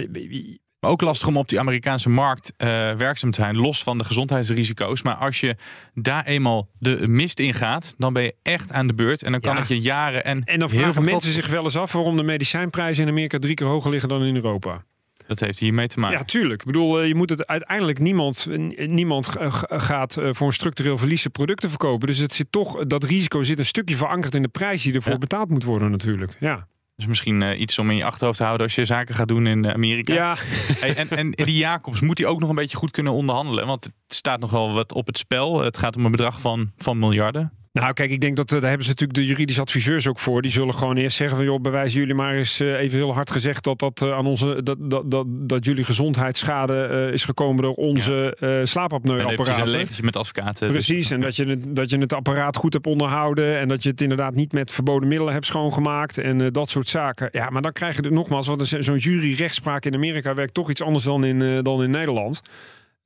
Maar ook lastig om op die Amerikaanse markt eh, werkzaam te zijn, los van de gezondheidsrisico's. Maar als je daar eenmaal de mist in gaat, dan ben je echt aan de beurt. En dan kan Ja. het je jaren en, En dan vragen mensen zich wel eens af waarom de medicijnprijzen in Amerika drie keer hoger liggen dan in Europa. Dat heeft hiermee te maken. Ja, tuurlijk. Ik bedoel, eh, je moet het uiteindelijk niemand, niemand gaat eh, voor een structureel verliezen producten verkopen. Dus het zit toch, dat risico zit een stukje verankerd in de prijs die ervoor Ja. betaald moet worden, natuurlijk. Ja. Dus misschien eh, iets om in je achterhoofd te houden als je zaken gaat doen in eh, Amerika. Ja, Hey, en, en die Jacobs moet hij ook nog een beetje goed kunnen onderhandelen. Want het staat nog wel wat op het spel. Het gaat om een bedrag van, van miljarden. Nou, kijk, ik denk dat eh, daar hebben ze natuurlijk de juridische adviseurs ook voor. Die zullen gewoon eerst zeggen van, joh, bewijzen jullie maar eens eh, even heel hard gezegd dat dat eh, aan onze dat, dat, dat, dat jullie gezondheidsschade is gekomen door onze eventjes slaapapneuapparaten. een met advocaten. Dus- Precies, en dat je, het, dat je het apparaat goed hebt onderhouden en dat je het inderdaad niet met verboden middelen hebt schoongemaakt en dat soort zaken. Ja, maar dan krijg je er nogmaals, want zo'n juryrechtspraak in Amerika werkt toch iets anders dan in, dan in Nederland.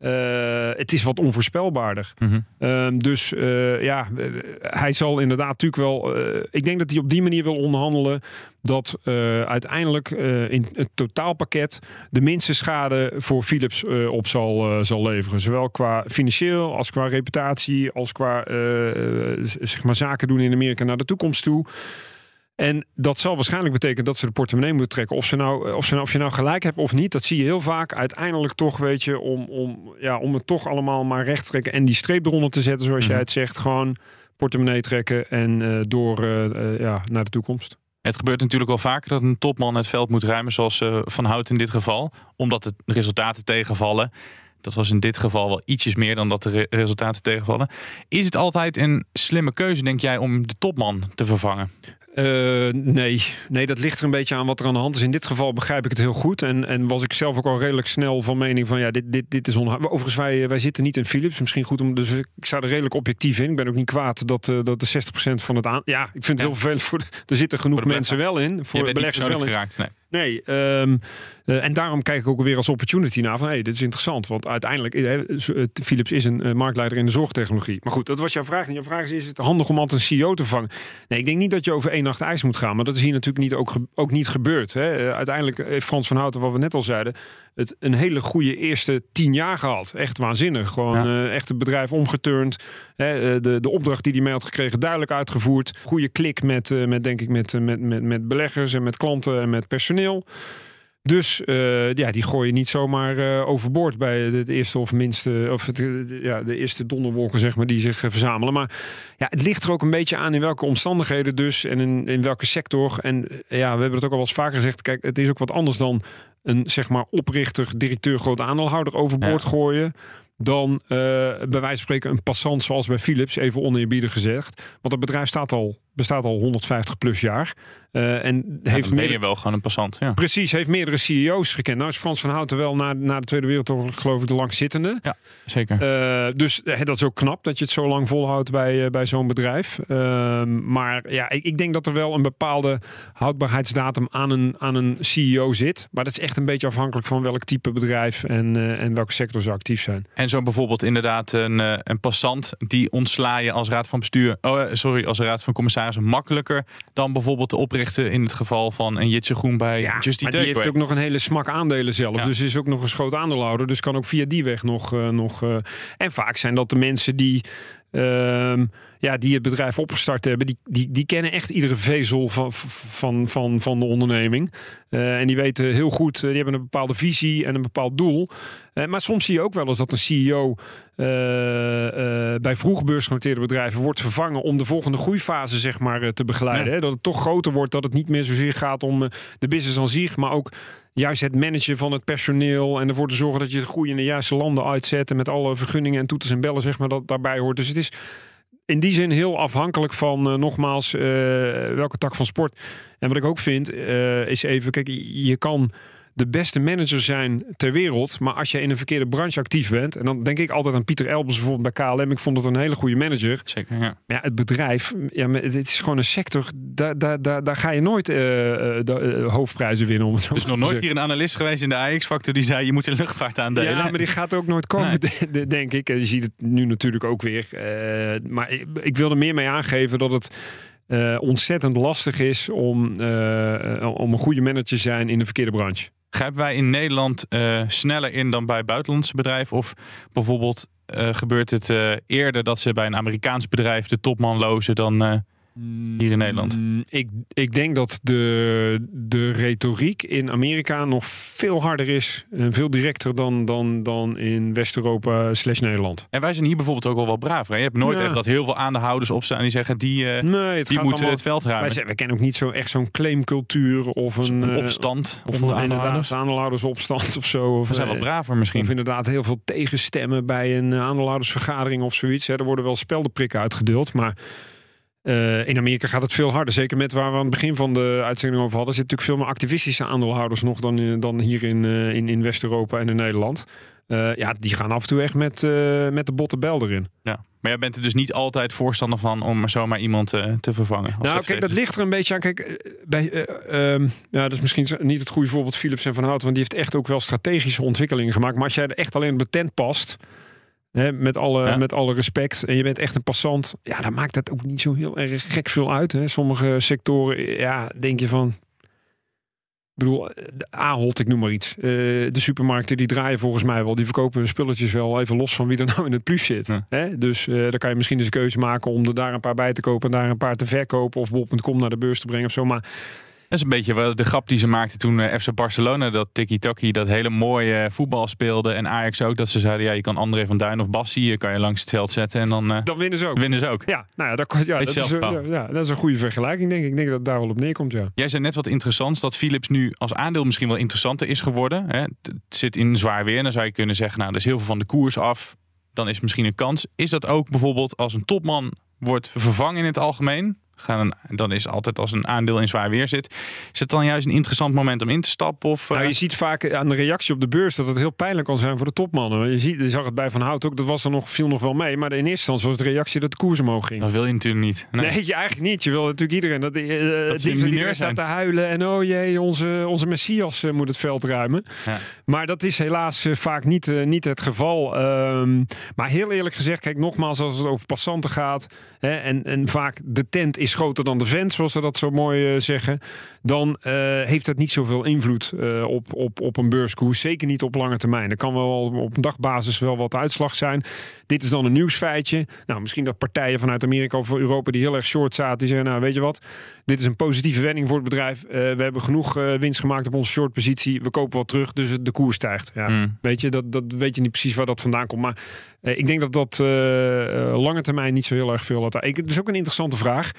Eh, het is wat onvoorspelbaarder. Mhm. Ehm, dus eh, ja, eh, hij zal inderdaad natuurlijk wel. ik denk dat hij op die manier wil onderhandelen. Dat uiteindelijk in het totaalpakket de minste schade voor Philips op zal, zal leveren. Zowel qua financieel als qua reputatie, als qua zeg maar zaken doen in Amerika naar de toekomst toe. En dat zal waarschijnlijk betekenen dat ze de portemonnee moeten trekken. Of, ze nou, of, ze nou, of je nou gelijk hebt of niet, dat zie je heel vaak. Uiteindelijk toch, weet je, om, om, ja, om het toch allemaal maar recht te trekken en die streep eronder te zetten, zoals Mhm. jij het zegt. Gewoon portemonnee trekken en eh, door eh, eh, ja, naar de toekomst. Het gebeurt natuurlijk wel vaker dat een topman het veld moet ruimen, zoals eh, Van Hout in dit geval. Omdat de resultaten tegenvallen. Dat was in dit geval wel ietsjes meer dan dat de re- resultaten tegenvallen. Is het altijd een slimme keuze, denk jij, om de topman te vervangen? Uh, nee. nee, dat ligt er een beetje aan wat er aan de hand is. In dit geval begrijp ik het heel goed. En, en was ik zelf ook al redelijk snel van mening van ja, dit, dit, dit is onhoudbaar. Overigens, wij, wij zitten niet in Philips. Misschien goed om. Dus ik sta er redelijk objectief in. Ik ben ook niet kwaad dat, uh, dat de 60% van het aan. Ja, ik vind het heel vervelend voor. De, er zitten genoeg mensen wel in. Voor beleggers wel in. Geraakt, nee. Nee, um, uh, en daarom kijk ik ook weer als opportunity naar van hey, dit is interessant. Want uiteindelijk, uh, Philips is een marktleider in de zorgtechnologie. Maar goed, dat was jouw vraag. En jouw vraag is, is het handig om altijd een CEO te vangen? Nee, ik denk niet dat je over één nacht ijs moet gaan. Maar dat is hier natuurlijk niet, ook, ook niet gebeurd. Hè. uiteindelijk heeft Frans van Houten, wat we net al zeiden, het een hele goede eerste tien jaar gehad. Echt waanzinnig. Gewoon ja. echt het bedrijf omgeturnd. Hè, de, de opdracht die hij mee had gekregen, duidelijk uitgevoerd. Goede klik met, met denk ik, met, met, met, met beleggers en met klanten en met personeel. Dus uh, ja, die gooi je niet zomaar uh, overboord bij het eerste of minste, of het, ja, de eerste donderwolken, zeg maar, die zich uh, verzamelen. Maar ja, het ligt er ook een beetje aan in welke omstandigheden dus en in, in welke sector. En ja, we hebben het ook al wel eens vaker gezegd. Kijk, het is ook wat anders dan een zeg maar oprichter, directeur, groot aandeelhouder overboord ja. gooien dan uh, bij wijze van spreken een passant zoals bij Philips, even oneerbiedig gezegd. Want het bedrijf staat al, bestaat al 150 plus jaar. Uh, en ja, heeft je wel gewoon een passant. Ja. Precies, heeft meerdere CEO's gekend. Nou is Frans van Houten wel na, na de Tweede Wereldoorlog geloof ik de langzittende. Ja, zeker. Uh, dus dat is ook knap dat je het zo lang volhoudt bij, bij zo'n bedrijf. Ehm, maar ja, ik, ik, denk dat er wel een bepaalde houdbaarheidsdatum aan een, aan een CEO zit. Maar dat is echt een beetje afhankelijk van welk type bedrijf en, en welke sector ze actief zijn. En zo bijvoorbeeld inderdaad een, een passant die ontsla je als raad van bestuur, oh, sorry, als raad van commissarissen makkelijker dan bijvoorbeeld de oprichter in het geval van een Jitse Groen bij ja, Just die heeft ook nog een hele smak aandelen zelf. Ja. Dus is ook nog een groot aandeelhouder. Dus kan ook via die weg nog... Uh, nog uh, en vaak zijn dat de mensen die... Uh, ja, die het bedrijf opgestart hebben, die, die, die kennen echt iedere vezel van, van, van, van de onderneming. Uh, en die weten heel goed, die hebben een bepaalde visie en een bepaald doel. Uh, maar soms zie je ook wel eens dat een CEO uh, bij vroeg beursgenoteerde bedrijven wordt vervangen om de volgende groeifase zeg maar, te begeleiden. Ja. Hè? Dat het toch groter wordt, dat het niet meer zozeer gaat om de business aan zich, maar ook juist het managen van het personeel en ervoor te zorgen dat je de groei in de juiste landen uitzet en met alle vergunningen en toeters en bellen zeg maar dat daarbij hoort. Dus het is in die zin heel afhankelijk van uh, nogmaals uh, welke tak van sport. En wat ik ook vind uh, is even, kijk, je kan de beste manager zijn ter wereld. Maar als je in een verkeerde branche actief bent. En dan denk ik altijd aan Pieter Elbers bijvoorbeeld bij KLM. Ik vond het een hele goede manager. Zeker, ja. ja het bedrijf, ja, het is gewoon een sector. Daar, daar, daar, daar ga je nooit uh, de, uh, hoofdprijzen winnen. Om het dus nog nooit hier een analist geweest in de AX-factor die zei... je moet in luchtvaart aandelen. Ja, maar die gaat ook nooit komen, nee. denk ik. En je ziet het nu natuurlijk ook weer. Uh, maar ik, ik wil er meer mee aangeven dat het... Uh, ontzettend lastig is om, uh, om een goede manager te zijn in de verkeerde branche. Grijpen wij in Nederland uh, sneller in dan bij buitenlandse bedrijven? Of bijvoorbeeld uh, gebeurt het uh, eerder dat ze bij een Amerikaans bedrijf de topman lozen dan hier in Nederland? Ik, ik denk dat de, de retoriek in Amerika nog veel harder is en veel directer dan, dan, dan in West-Europa slash Nederland. En wij zijn hier bijvoorbeeld ook al wel braver. Hè? Je hebt nooit ja. echt dat heel veel aandeelhouders opstaan die zeggen die, uh, nee, het die moeten allemaal, het veld ruimen. Wij, wij, kennen ook niet zo echt zo'n claimcultuur of een, een opstand of een aandeelhouders. aandeelhoudersopstand of zo. Of, we zijn wel braver misschien. Of inderdaad heel veel tegenstemmen bij een aandeelhoudersvergadering of zoiets. Hè. Er worden wel speldenprikken uitgedeeld, maar uh, in Amerika gaat het veel harder. Zeker met waar we aan het begin van de uitzending over hadden. Er zitten natuurlijk veel meer activistische aandeelhouders nog dan, uh, dan hier in, uh, in, in West-Europa en in Nederland. ja, die gaan af en toe echt met, met de botte bel erin. Ja. Maar jij bent er dus niet altijd voorstander van om zomaar iemand te vervangen. Nou, kijk, dat ligt er een beetje aan. Kijk, bij, um, ja, dat is misschien niet het goede voorbeeld Philips en Van Houten. Want die heeft echt ook wel strategische ontwikkelingen gemaakt. Maar als jij er echt alleen op de tent past Hè, met, alle, ja. met alle respect. En je bent echt een passant. Ja, dan maakt dat ook niet zo heel erg gek veel uit. Hè. Sommige sectoren, ja, denk je van... Ik bedoel, Ahold, ik noem maar iets. Uh, de supermarkten die draaien volgens mij wel. Die verkopen hun spulletjes wel even los van wie er nou in het plus zit. Ja. Hè? Dus uh, dan kan je misschien eens een keuze maken om er daar een paar bij te kopen en daar een paar te verkopen. Of bol.com naar de beurs te brengen of zo. Maar is een beetje de grap die ze maakten toen uh, FC Barcelona dat tiki-taki, dat hele mooie voetbal speelde. En Ajax ook, dat ze zeiden, ja, je kan André van Duin of Bassi, kan je langs het veld zetten en dan, uh, dan winnen ze ook. Winnen ze ook. Ja, nou ja, dat, ja, dat, is, ja, ja, dat is een goede vergelijking, denk ik. Ik denk dat het daar wel op neerkomt, ja. Jij zei net wat interessants, dat Philips nu als aandeel misschien wel interessanter is geworden. Hè? Het zit in zwaar weer, dan zou je kunnen zeggen, nou, er is heel veel van de koers af. Dan is misschien een kans. Is dat ook bijvoorbeeld als een topman wordt vervangen in het algemeen? Gaan een, dan is altijd als een aandeel in zwaar weer zit. Is het dan juist een interessant moment om in te stappen? Of, Nou, eh, je ziet vaak aan de reactie op de beurs dat het heel pijnlijk kan zijn voor de topmannen. Je, ziet, je zag het bij Van Hout ook, dat was er nog, viel nog wel mee. Maar in eerste instantie was de reactie dat de koers omhoog ging. dat wil je natuurlijk niet. Nee, je eigenlijk niet. Je wil natuurlijk iedereen dat, uh, ze het liefst dat iedereen zijn. staat te huilen en oh jee, onze, onze Messias eh, moet het veld ruimen. Ja. Maar dat is helaas eh, vaak niet, eh, niet het geval. Ehm, maar heel eerlijk gezegd, kijk nogmaals als het over passanten gaat hè, en, en vaak de tent is groter dan de vent, zoals ze dat zo mooi eh, zeggen, dan eh, heeft dat niet zoveel invloed eh, op, op, op een beurskoers. Zeker niet op lange termijn. Er kan wel op een dagbasis wel wat uitslag zijn. Dit is dan een nieuwsfeitje. Nou, misschien dat partijen vanuit Amerika of Europa die heel erg short zaten, die zeggen, nou weet je wat, dit is een positieve wending voor het bedrijf. We hebben genoeg winst gemaakt op onze short positie. We kopen wat terug, dus de koers stijgt. Ja, Mm. Weet je, dat, dat weet je niet precies waar dat vandaan komt. Maar ik denk dat dat lange termijn niet zo heel erg veel had. Ik, het is ook een interessante vraag.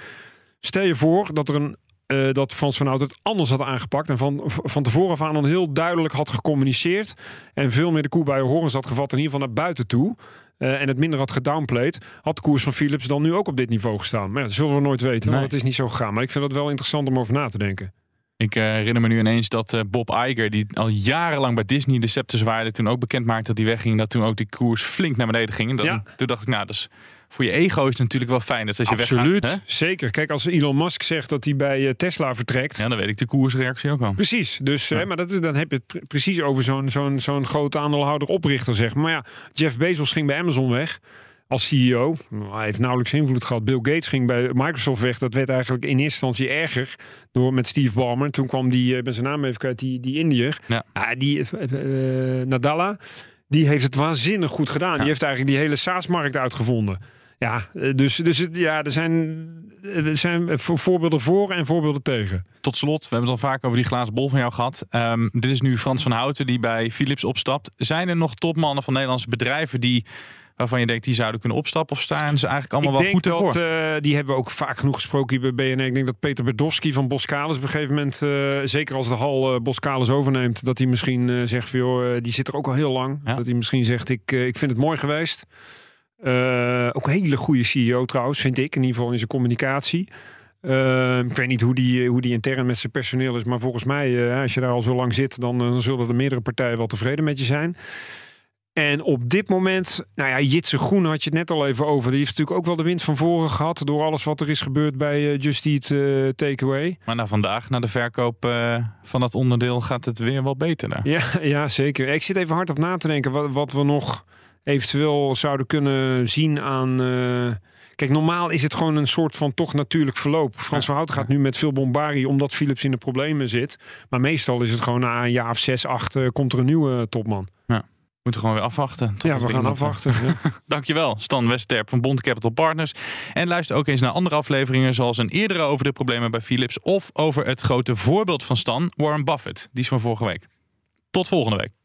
Stel je voor dat er een eh, dat Frans van Hout het anders had aangepakt en van, van tevoren af aan heel duidelijk had gecommuniceerd en veel meer de koe bij de horens had gevat, in ieder geval naar buiten toe. eh, en het minder had gedownplayed, had de koers van Philips dan nu ook op dit niveau gestaan. Maar ja, dat zullen we nooit weten, Nee. want het is niet zo gegaan. Maar ik vind het wel interessant om over na te denken. Ik eh, herinner me nu ineens dat eh, Bob Iger, die al jarenlang bij Disney de scepter zwaaide, toen ook bekend maakte dat hij wegging, dat toen ook die koers flink naar beneden ging. En Ja. Toen dacht ik, nou, dat is, voor je ego is het natuurlijk wel fijn dat als je Absoluut, weggaat. hè? zeker. Kijk, als Elon Musk zegt dat hij bij eh, Tesla vertrekt, Ja, dan weet ik de koersreactie ook al. Precies, dus, hè, maar dat is, dan heb je het pre- precies over zo'n zo'n zo'n groot aandeelhouder oprichter, zeg maar. Maar ja, Jeff Bezos ging bij Amazon weg als CEO. Hij heeft nauwelijks invloed gehad. Bill Gates ging bij Microsoft weg. Dat werd eigenlijk in eerste instantie erger door met Steve Ballmer. Toen kwam die, eh, ik ben zijn naam even kwijt, die, die Indiër. Ja. Ah, die eh, eh, Nadella, die heeft het waanzinnig goed gedaan. Die heeft eigenlijk die hele SaaS-markt uitgevonden. Ja, eh, dus, dus het- ja, er zijn, er zijn vo- voorbeelden voor en voorbeelden tegen. Tot slot, we hebben het al vaak over die glazen bol van jou gehad. Ehm, dit is nu Frans van Houten die bij Philips opstapt. Zijn er nog topmannen van Nederlandse bedrijven die, waarvan je denkt die zouden kunnen opstappen? Of staan ze eigenlijk allemaal ik wel denk goed dat, ervoor? eh, die hebben we ook vaak genoeg gesproken hier bij BNR. Ik denk dat Peter Berdowski van Boskalis op een gegeven moment, eh, zeker als de hal eh Boskalis overneemt, dat hij misschien zegt van joh, die zit er ook al heel lang. Ja. Dat hij misschien zegt ik, ik vind het mooi geweest. Ook een hele goede CEO trouwens, vind ik, in ieder geval in zijn communicatie. Ik weet niet hoe die, hoe die intern met zijn personeel is, maar volgens mij, als je daar al zo lang zit, dan, dan zullen er meerdere partijen wel tevreden met je zijn. En op dit moment, nou ja, Jitse Groen had je het net al even over. Die heeft natuurlijk ook wel de wind van voren gehad door alles wat er is gebeurd bij eh, Just Eat eh, Takeaway. Maar na vandaag, na de verkoop eh, van dat onderdeel, gaat het weer wel beter. daar. Ja, ja, zeker. Ik zit even hard op na te denken wat, wat we nog eventueel zouden kunnen zien aan. Kijk, normaal is het gewoon een soort van toch natuurlijk verloop. Frans van Houten gaat nu met veel bombardie omdat Philips in de problemen zit. Maar meestal is het gewoon na een jaar of zes, acht komt er een nieuwe topman. We moeten gewoon weer afwachten. tot Ja, we gaan eh, afwachten. ja. Dankjewel, Stan Westerp van Bond Capital Partners. En luister ook eens naar andere afleveringen, zoals een eerdere over de problemen bij Philips. Of over het grote voorbeeld van Stan, Warren Buffett. Die is van vorige week. Tot volgende week.